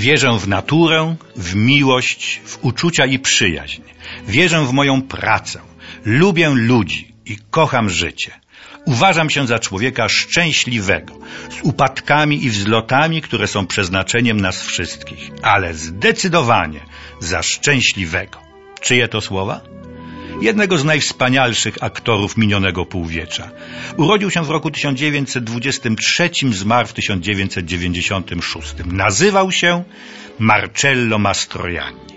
Wierzę w naturę, w miłość, w uczucia i przyjaźń. Wierzę w moją pracę. Lubię ludzi i kocham życie. Uważam się za człowieka szczęśliwego, z upadkami i wzlotami, które są przeznaczeniem nas wszystkich, ale zdecydowanie za szczęśliwego. Czyje to słowa? Jednego z najwspanialszych aktorów minionego półwiecza. Urodził się w roku 1923, zmarł w 1996. Nazywał się Marcello Mastroianni.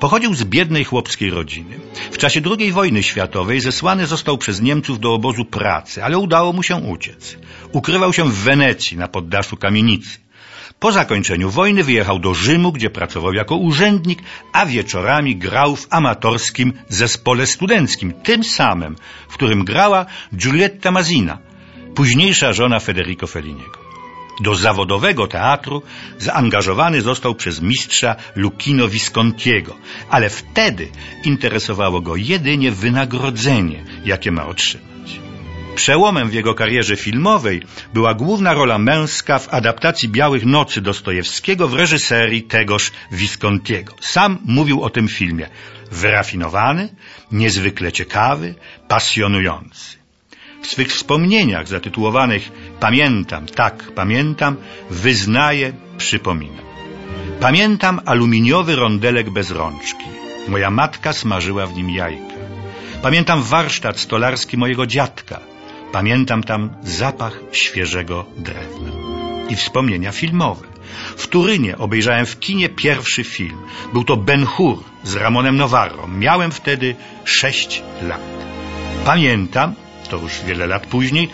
Pochodził z biednej chłopskiej rodziny. W czasie II wojny światowej zesłany został przez Niemców do obozu pracy, ale udało mu się uciec. Ukrywał się w Wenecji na poddaszu kamienicy. Po zakończeniu wojny wyjechał do Rzymu, gdzie pracował jako urzędnik, a wieczorami grał w amatorskim zespole studenckim, tym samym, w którym grała Giulietta Mazina, późniejsza żona Federico Felliniego. Do zawodowego teatru zaangażowany został przez mistrza Lucchino Viscontiego, ale wtedy interesowało go jedynie wynagrodzenie, jakie ma otrzymać. Przełomem w jego karierze filmowej była główna rola męska w adaptacji Białych Nocy Dostojewskiego w reżyserii tegoż Viscontiego. Sam mówił o tym filmie. Wyrafinowany, niezwykle ciekawy, pasjonujący. W swych wspomnieniach zatytułowanych Pamiętam, tak, pamiętam, wyznaję, przypominam. Pamiętam aluminiowy rondelek bez rączki. Moja matka smażyła w nim jajka. Pamiętam warsztat stolarski mojego dziadka. Pamiętam tam zapach świeżego drewna i wspomnienia filmowe. W Turynie obejrzałem w kinie pierwszy film. Był to Ben Hur z Ramonem Novarro. Miałem wtedy sześć lat. Pamiętam, to już wiele lat później,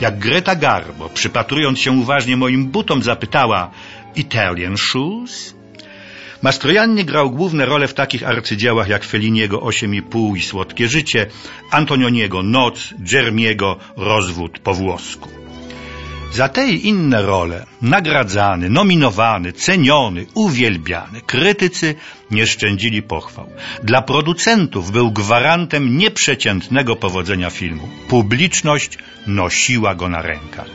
jak Greta Garbo, przypatrując się uważnie moim butom, zapytała Italian shoes? Mastroianni grał główne role w takich arcydziełach jak Feliniego Osiem i pół i Słodkie życie, Antonioniego Noc, Dżermiego Rozwód po włosku. Za te i inne role nagradzany, nominowany, ceniony, uwielbiany, krytycy nie szczędzili pochwał. Dla producentów był gwarantem nieprzeciętnego powodzenia filmu. Publiczność nosiła go na rękach.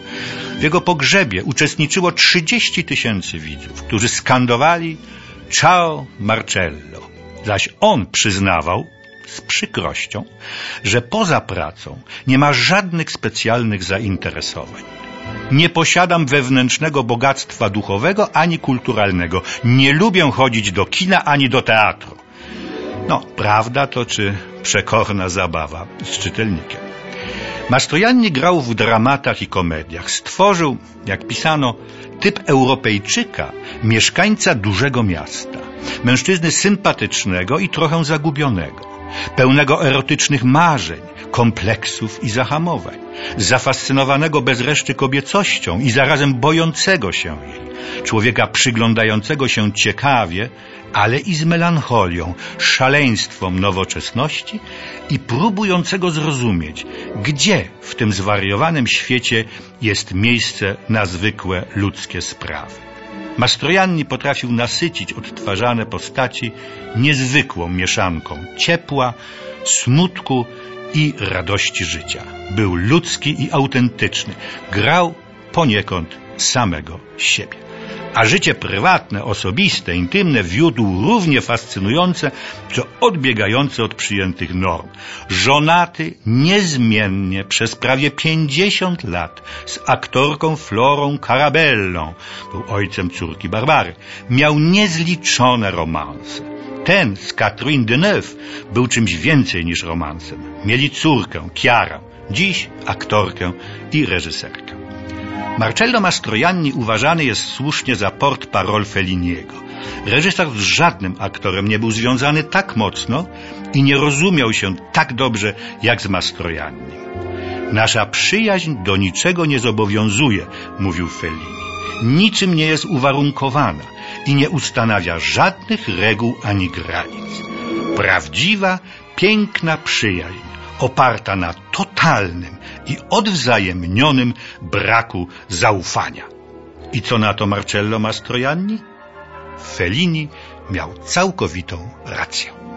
W jego pogrzebie uczestniczyło 30 tysięcy widzów, którzy skandowali Ciao Marcello. Zaś on przyznawał z przykrością, że poza pracą nie ma żadnych specjalnych zainteresowań. Nie posiadam wewnętrznego bogactwa duchowego ani kulturalnego. Nie lubię chodzić do kina ani do teatru. No, prawda to czy przekorna zabawa z czytelnikiem. Mastroianni grał w dramatach i komediach. Stworzył, jak pisano, typ Europejczyka, mieszkańca dużego miasta. Mężczyzny sympatycznego i trochę zagubionego. Pełnego erotycznych marzeń, kompleksów i zahamowań. Zafascynowanego bez reszty kobiecością i zarazem bojącego się jej. Człowieka przyglądającego się ciekawie, ale i z melancholią, szaleństwom nowoczesności i próbującego zrozumieć, gdzie w tym zwariowanym świecie jest miejsce na zwykłe ludzkie sprawy. Mastroianni potrafił nasycić odtwarzane postaci niezwykłą mieszanką ciepła, smutku i radości życia. Był ludzki i autentyczny. Grał poniekąd samego siebie a życie prywatne, osobiste, intymne wiódł równie fascynujące, co odbiegające od przyjętych norm. Żonaty niezmiennie przez prawie pięćdziesiąt lat z aktorką Florą Carabellą, był ojcem córki Barbary, miał niezliczone romanse. Ten z Catherine Deneuve był czymś więcej niż romansem. Mieli córkę, Chiara, dziś aktorkę i reżyserkę. Marcello Mastroianni uważany jest słusznie za port parol Felliniego. Reżyser z żadnym aktorem nie był związany tak mocno i nie rozumiał się tak dobrze jak z Mastroiannim. Nasza przyjaźń do niczego nie zobowiązuje, mówił Fellini. Niczym nie jest uwarunkowana i nie ustanawia żadnych reguł ani granic. Prawdziwa, piękna przyjaźń oparta na totalnym i odwzajemnionym braku zaufania. I co na to Marcello Mastroianni? Fellini miał całkowitą rację.